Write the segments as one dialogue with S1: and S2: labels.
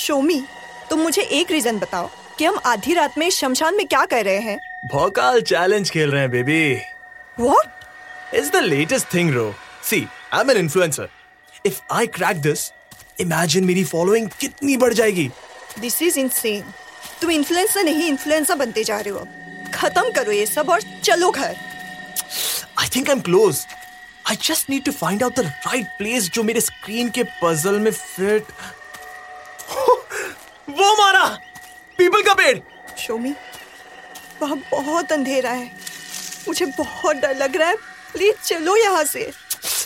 S1: शोमी तुम मुझे एक रीजन बताओ कि हम आधी रात में शमशान में क्या कर रहे हैं?
S2: भौकाल चैलेंज खेल रहे हैं baby
S1: what
S2: it's the latest thing row see I am an influencer if I crack this imagine मेरी फॉलोइंग कितनी बढ़ जाएगी.
S1: दिस इज़ इनसेन तुम इन्फ्लुएंसर नहीं इन्फ्लुएंसर बनते जा रहे हो. खत्म करो ये सब और चलो घर.
S2: I think I am close I just need to find out the right place जो मेरे स्क्रीन के पजल में फिट वो मारा। पीपल का पेड़।
S1: शोमी वहाँ बहुत अंधेरा है। मुझे बहुत डर लग रहा है। प्लीज़ चलो यहाँ से।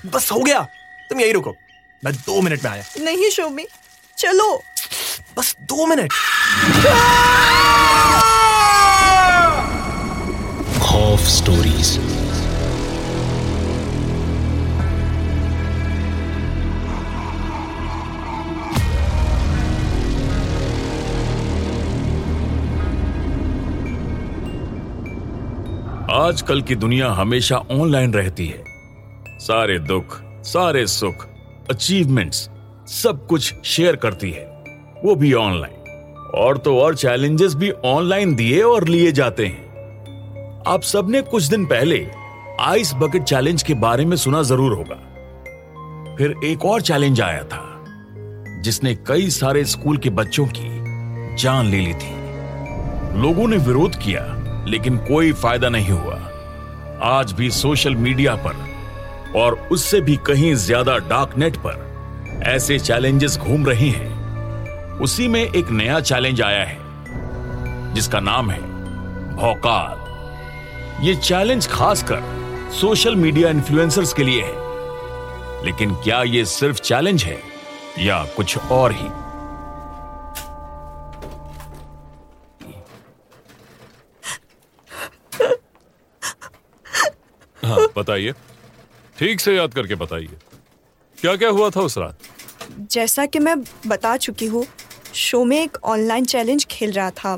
S2: बस हो गया। तुम यही रुको। मैं दो मिनट में आया।
S1: नहीं शोमी चलो।
S2: बस दो मिनट।
S3: आजकल की दुनिया हमेशा ऑनलाइन रहती है। सारे दुख, सारे सुख अचीवमेंट्स सब कुछ शेयर करती है। वो भी ऑनलाइन और तो और चैलेंजेस भी ऑनलाइन दिए और लिए जाते हैं। आप सबने कुछ दिन पहले आइस बकेट चैलेंज के बारे में सुना ज़रूर होगा। फिर एक और चैलेंज आया था, जिसने कई सारे स्कूल के बच्चों की जान ले ली थी। लोगों ने विरोध किया। लेकिन कोई फ़ायदा नहीं हुआ। आज भी सोशल मीडिया पर और उससे भी कहीं ज़्यादा डार्क नेट पर ऐसे चैलेंजेस घूम रहे हैं। उसी में एक नया चैलेंज आया है, जिसका नाम है भौकाल। ये चैलेंज खासकर सोशल मीडिया इन्फ्लुएंसर्स के लिए है। लेकिन क्या ये सिर्फ़ चैलेंज है या कुछ और ही?
S4: बताइए। ठीक से याद करके बताइए। क्या क्या हुआ था उस रात?
S1: जैसा कि मैं बता चुकी हूँ शो में एक ऑनलाइन चैलेंज खेल रहा था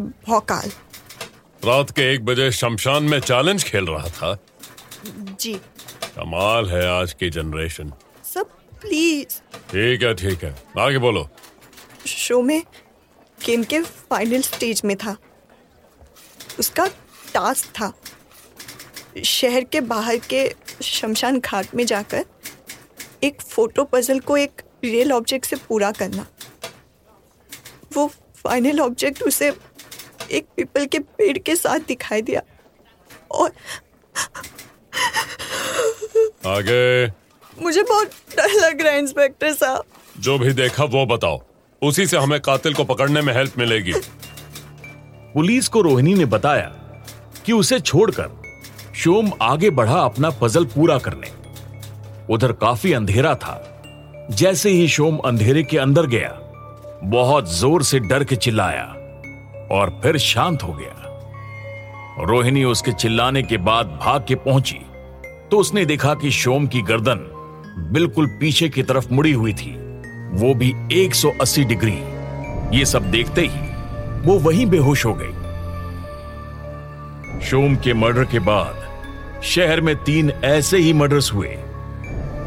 S1: भौकाल।
S4: रात के एक बजे शमशान में चैलेंज खेल रहा था?
S1: जी।
S4: कमाल है आज की जनरेशन।
S1: सब प्लीज़।
S4: ठीक है ठीक है। आगे बोलो।
S1: शो में गेम के फाइनल स्टेज में था। उसका टास्क था। शहर के बाहर के शमशान घाट में जाकर एक फ़ोटो पजल को एक रियल ऑब्जेक्ट से पूरा करना। वो फाइनल ऑब्जेक्ट उसे एक पीपल के पेड़ के साथ दिखाई दिया और
S4: आगे।
S1: मुझे बहुत डर लग रहा है इंस्पेक्टर साहब।
S4: जो भी देखा वो बताओ। उसी से हमें कातिल को पकड़ने में हेल्प मिलेगी।
S3: पुलिस को रोहिणी ने बताया कि उसे छोड़कर शोम आगे बढ़ा अपना पजल पूरा करने। उधर काफ़ी अंधेरा था। जैसे ही शोम अंधेरे के अंदर गया, बहुत ज़ोर से डर के चिल्लाया और फिर शांत हो गया। रोहिणी उसके चिल्लाने के बाद भाग के पहुँची तो उसने देखा कि शोम की गर्दन बिल्कुल पीछे की तरफ़ मुड़ी हुई थी। वो भी 180 डिग्री। ये सब देखते ही वो वहीं बेहोश हो गई। शोम के मर्डर के बाद शहर में तीन ऐसे ही मर्डर्स हुए।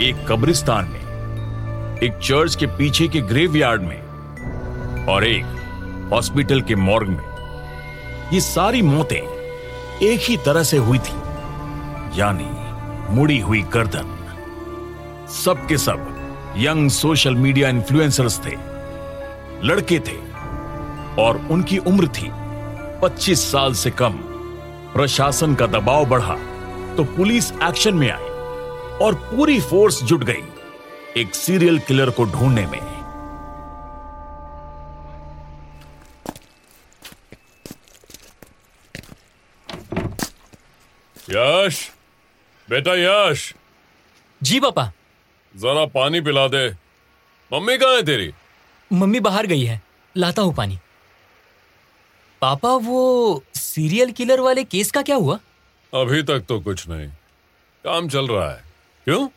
S3: एक कब्रिस्तान में, एक चर्च के पीछे के ग्रेवयार्ड में और एक हॉस्पिटल के मॉर्ग में। ये सारी मौतें एक ही तरह से हुई थी, यानी मुड़ी हुई गर्दन। सब के सब यंग सोशल मीडिया इन्फ्लुएंसर्स थे, लड़के थे और उनकी उम्र थी 25 साल से कम। प्रशासन का दबाव बढ़ा। तो पुलिस एक्शन में आई और पूरी फोर्स जुट गई एक सीरियल किलर को ढूँढने में।
S4: यश बेटा यश।
S5: जी पापा।
S4: जरा पानी पिला दे। मम्मी कहाँ है तेरी?
S5: मम्मी बाहर गई है। लाता हूँ पानी। पापा वो सीरियल किलर वाले केस का क्या हुआ?
S4: अभी तक तो कुछ नहीं। काम चल रहा है। क्यों?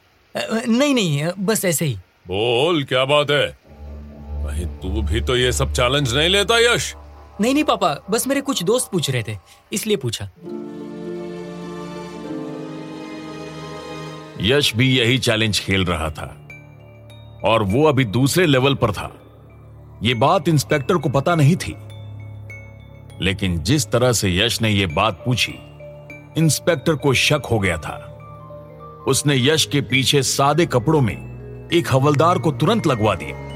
S5: नहीं नहीं बस ऐसे ही।
S4: बोल क्या बात है? कहीं तू भी तो ये सब चैलेंज नहीं लेता यश?
S5: नहीं नहीं पापा बस मेरे कुछ दोस्त पूछ रहे थे इसलिए पूछा।
S3: यश भी यही चैलेंज खेल रहा था। और वो अभी दूसरे लेवल पर था। ये बात इंस्पेक्टर को पता नहीं थी। लेकिन जिस तरह से यश ने यह बात पूछी इंस्पेक्टर को शक हो गया था। उसने यश के पीछे सादे कपड़ों में एक हवलदार को तुरंत लगवा दिया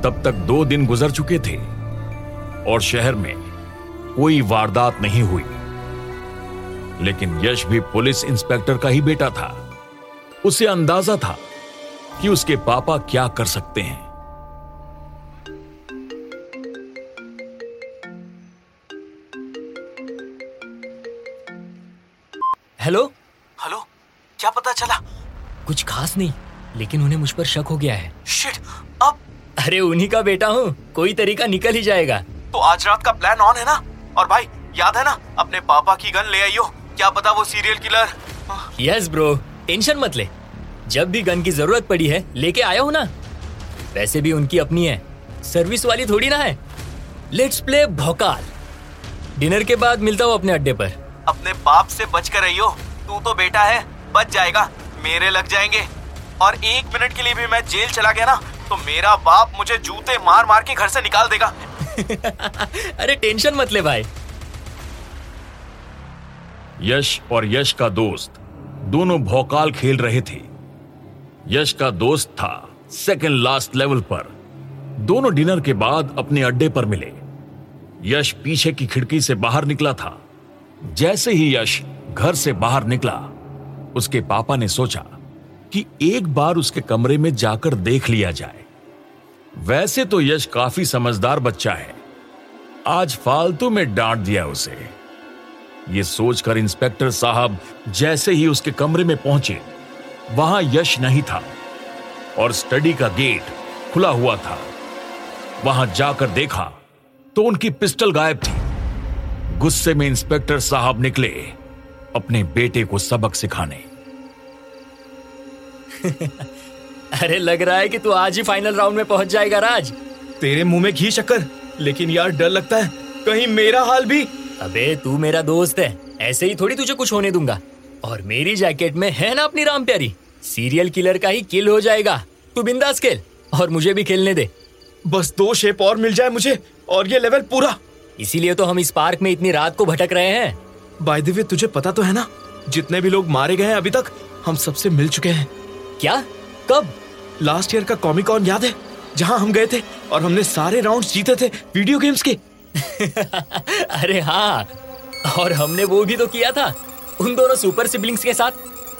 S3: तब तक दो दिन गुजर चुके थे और शहर में कोई वारदात नहीं हुई। लेकिन यश भी पुलिस इंस्पेक्टर का ही बेटा था। उसे अंदाज़ा था कि उसके पापा क्या कर सकते हैं।
S5: हेलो
S2: हेलो क्या पता चला?
S5: कुछ खास नहीं लेकिन उन्हें मुझ पर शक हो गया है।
S2: शिट अब?
S5: अरे उन्हीं का बेटा हूँ। कोई तरीका निकल ही जाएगा।
S2: तो आज रात का प्लान ऑन है ना? और भाई याद है ना? अपने पापा की गन ले आइयो क्या पता वो serial killer
S5: yes bro tension मत ले। जब भी गन की ज़रूरत पड़ी है लेके आया हूँ ना। वैसे भी उनकी अपनी है। सर्विस वाली थोड़ी ना है। Let's play Bhokaal. डिनर के बाद मिलता हूँ अपने अड्डे पर।
S2: अपने बाप से बच कर रहियो। तू तो बेटा है बच जाएगा मेरे लग जाएँगे। और एक मिनट के लिए भी मैं जेल चला गया ना तो मेरा बाप मुझे जूते मार मार के घर से निकाल देगा।
S5: अरे टेंशन मत ले भाई।
S3: यश और यश का दोस्त दोनों भौकाल खेल रहे थे। यश का दोस्त था सेकंड लास्ट लेवल पर। दोनों डिनर के बाद अपने अड्डे पर मिले। यश पीछे की खिड़की से बाहर निकला था। जैसे ही यश घर से बाहर निकला, उसके पापा ने सोचा कि एक बार उसके कमरे में जाकर देख लिया जाए। वैसे तो यश काफ़ी समझदार बच्चा है। आज फालतू में डांट दिया उसे। ये सोचकर इंस्पेक्टर साहब जैसे ही उसके कमरे में पहुँचे, वहाँ यश नहीं था और स्टडी का गेट खुला हुआ था। वहाँ जाकर देखा तो उनकी पिस्टल गायब थी। गुस्से में इंस्पेक्टर साहब निकले अपने बेटे को सबक सिखाने।
S5: अरे लग रहा है कि तू आज ही फाइनल राउंड में पहुँच जाएगा राज।
S2: तेरे मुँह में घी शक्कर लेकिन यार डर लगता है कहीं मेरा हाल भी।
S5: अबे तू मेरा दोस्त है ऐसे ही थोड़ी तुझे कुछ होने दूँगा। और मेरी जैकेट में है ना अपनी राम प्यारी सीरियल किलर का ही किल हो जाएगा। तू बिंदास खेल और मुझे भी खेलने दे।
S2: बस दो शेप और मिल जाए मुझे और ये लेवल पूरा।
S5: इसीलिए तो हम इस पार्क में इतनी रात को भटक रहे हैं।
S2: बाय द वे तुझे पता तो है ना? जितने भी लोग मारे गए हैं अभी तक हम सबसे मिल चुके हैं।
S5: क्या? कब?
S2: लास्ट ईयर का कॉमिक कॉन याद है? जहाँ हम गए थे और हमने सारे राउंड जीते थे वीडियो गेम्स के।
S5: अरे हाँ और हमने वो भी तो किया था उन दोनों सुपर सिबलिंग्स के साथ।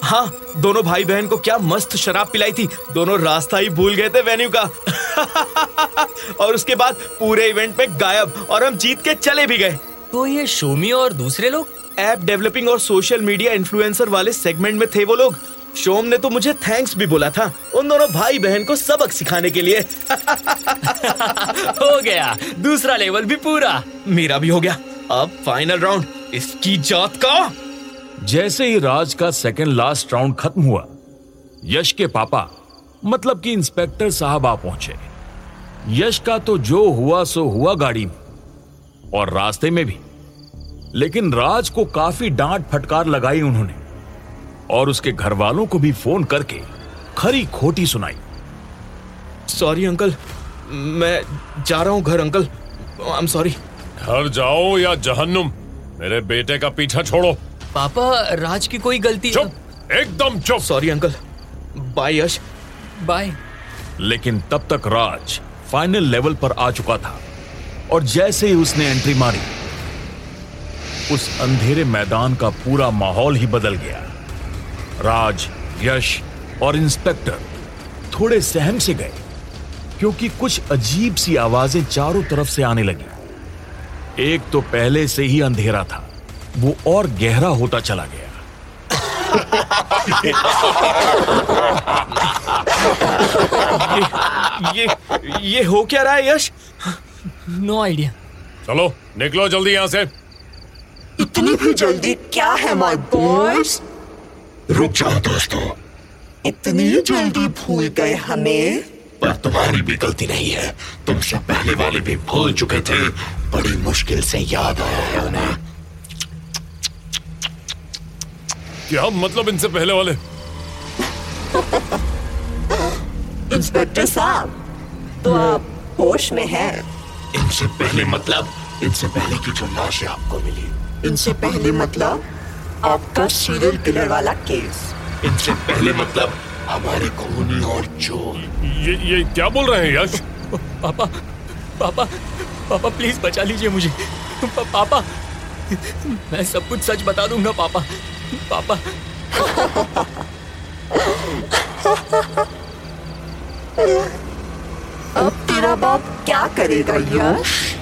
S2: हाँ दोनों भाई बहन को क्या मस्त शराब पिलाई थी दोनों रास्ता ही भूल गए थे वेन्यू का। और उसके बाद पूरे इवेंट में गायब और हम जीत के चले भी गए।
S5: तो ये शोमी और दूसरे लोग?
S2: ऐप डेवलपिंग और सोशल मीडिया इन्फ्लुएंसर वाले सेगमेंट में थे वो लोग। शोम ने तो मुझे थैंक्स भी बोला था उन दोनों भाई बहन को सबक सिखाने के लिए।
S5: हो गया। दूसरा लेवल भी पूरा।
S2: मेरा भी हो गया। अब फाइनल राउंड इसकी जात का।
S3: जैसे ही राज का सेकंड लास्ट राउंड खत्म हुआ यश के पापा मतलब कि इंस्पेक्टर साहब आ पहुँचे। यश का तो जो हुआ सो हुआ गाड़ी में और रास्ते में भी। लेकिन राज को काफ़ी डांट फटकार लगाई उन्होंने और उसके घर वालों को भी फ़ोन करके खरी खोटी सुनाई।
S2: सॉरी अंकल मैं जा रहा हूँ घर अंकल आई एम सॉरी
S4: घर जाओ या जहन्नुम। मेरे बेटे का पीछा छोड़ो।
S5: पापा राज की कोई गलती
S4: चुप! एकदम चुप!
S2: Sorry uncle bye Yash.
S5: Bye
S3: लेकिन तब तक राज फाइनल लेवल पर आ चुका था। और जैसे ही उसने एंट्री मारी, उस अंधेरे मैदान का पूरा माहौल ही बदल गया। राज, यश और इंस्पेक्टर थोड़े सहम से गए, क्योंकि कुछ अजीब सी आवाज़ें चारों तरफ़ से आने लगी। एक तो पहले से ही अंधेरा था, वो और गहरा होता चला गया।
S2: ये ये ये हो क्या रहा है यश?
S5: नो आइडिया
S4: चलो निकलो जल्दी यहाँ से।
S6: इतनी भी जल्दी क्या है माय बॉयज़
S7: रुक जाओ दोस्तों।
S6: इतनी जल्दी भूल गए हमें?
S7: पर तुम्हारी भी गलती नहीं है। तुमसे पहले वाले भी भूल चुके थे। बड़ी मुश्किल से याद आया है उन्हें।
S4: क्या मतलब इनसे पहले वाले?
S6: इंस्पेक्टर साहब तो आप होश में हैं।
S7: इनसे पहले मतलब? इनसे पहले की जो लाशें आपको मिली।
S6: इनसे पहले मतलब आपका सीरियल किलर वाला केस।
S7: इनसे पहले मतलब हमारे खूनी और चोर
S4: ये ये क्या बोल रहे हैं यश?
S5: पापा पापा पापा प्लीज़ बचा लीजिए मुझे। पा, पापा मैं सब कुछ सच बता दूँगा पापा पापा
S6: अब तेरा बाप क्या करेगा यश?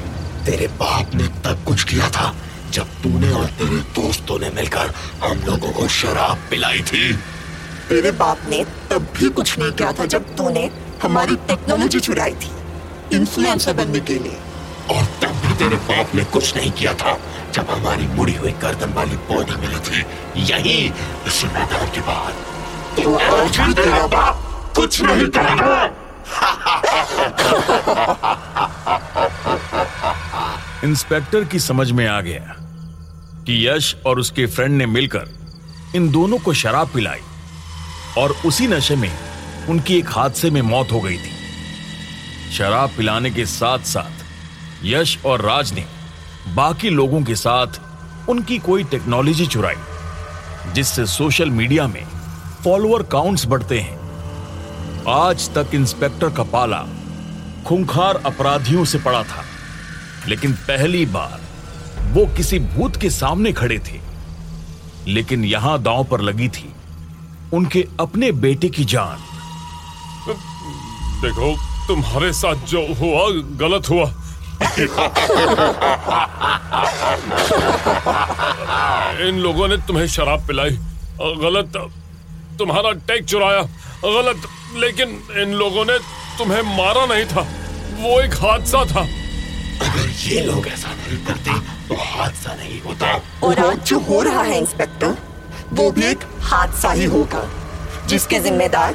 S7: तेरे बाप ने तब कुछ किया था जब तूने और तेरे दोस्तों ने मिलकर हम लोगों को शराब पिलाई थी।
S6: तेरे बाप ने तब भी कुछ नहीं किया था जब तूने हमारी टेक्नोलॉजी चुराई थी इन्फ्लुएंसर बनने के लिए।
S7: और तब भी तेरे बाप ने कुछ नहीं किया था जब हमारी मुड़ी हुई गर्दन वाली बॉडी मिली थी यही इसी मैदान के बाद।
S6: तो आज भी तेरा बाप
S7: कुछ नहीं करेगा
S3: इंस्पेक्टर की समझ में आ गया कि यश और उसके फ्रेंड ने मिलकर इन दोनों को शराब पिलाई और उसी नशे में उनकी एक हादसे में मौत हो गई थी। शराब पिलाने के साथ साथ यश और राज ने बाकी लोगों के साथ उनकी कोई टेक्नोलॉजी चुराई, जिससे सोशल मीडिया में फॉलोअर काउंट्स बढ़ते हैं। आज तक इंस्पेक्टर का पाला खूंखार अपराधियों से पड़ा था। लेकिन पहली बार वो किसी भूत के सामने खड़े थे। लेकिन यहाँ दांव पर लगी थी उनके अपने बेटे की जान।
S4: देखो, तुम्हारे साथ जो हुआ, गलत हुआ। इन लोगों ने तुम्हें शराब पिलाई, गलत तुम्हारा टैग चुराया, गलत। लेकिन इन लोगों ने तुम्हें मारा नहीं था, वो एक हादसा था।
S7: ये लोग ऐसा नहीं करते। तो हादसा नहीं होता।
S6: और आज जो हो रहा है इंस्पेक्टर वो भी एक हादसा ही होगा जिसके जिम्मेदार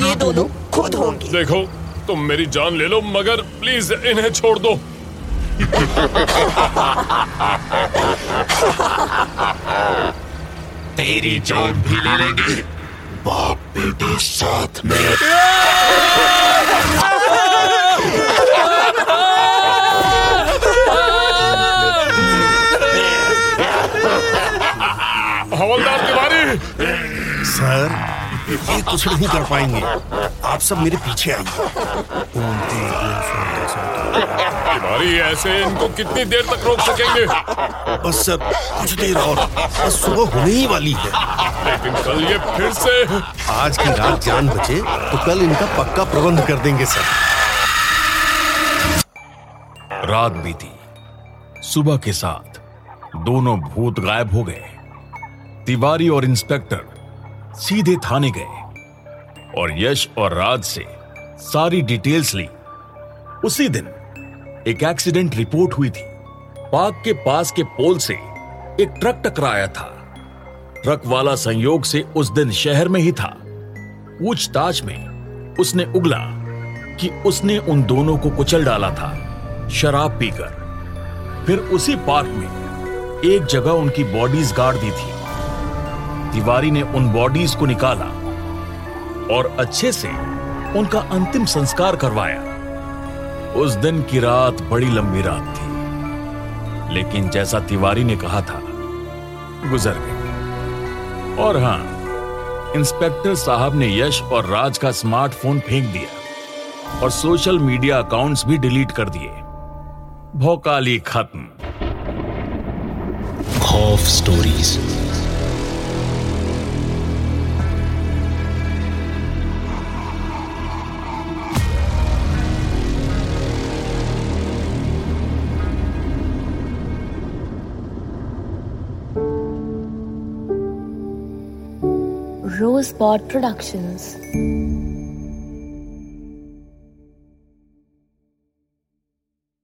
S6: ये दोनों खुद होंगे।
S4: देखो तुम मेरी जान ले लो मगर प्लीज़ इन्हें छोड़ दो।
S7: तेरी जान भी ले लेंगे। बाप बेटे साथ में।
S4: हवलदार तिवारी।
S8: सर ये कुछ नहीं कर पाएँगे। आप सब मेरे पीछे आइए।
S4: तिवारी ऐसे इनको कितनी देर तक रोक सकेंगे?
S8: बस सर कुछ देर और। बस सुबह होने ही वाली है।
S4: लेकिन कल ये फिर से
S8: आज की रात जान बचे तो कल इनका पक्का प्रबंध कर देंगे सर।
S3: रात बीती। सुबह के साथ दोनों भूत गायब हो गए। तिवारी और इंस्पेक्टर सीधे थाने गए और यश और राज से सारी डिटेल्स ली। उसी दिन एक एक्सीडेंट रिपोर्ट हुई थी। पार्क के पास के पोल से एक ट्रक टकराया था। ट्रक वाला संयोग से उस दिन शहर में ही था। पूछताछ में उसने उगला कि उसने उन दोनों को कुचल डाला था, शराब पीकर। फिर उसी पार्क में एक जगह उनकी बॉडीज गाड़ दी थी। तिवारी ने उन बॉडीज को निकाला और अच्छे से उनका अंतिम संस्कार करवाया। उस दिन की रात बड़ी लंबी रात थी, लेकिन जैसा तिवारी ने कहा था, गुजर गई। और हाँ, इंस्पेक्टर साहब ने यश और राज का स्मार्टफ़ोन फेंक दिया और सोशल मीडिया अकाउंट्स भी डिलीट कर दिए। भौकाली खत्म।
S7: खौफ स्टोरीज।
S9: Spot Productions.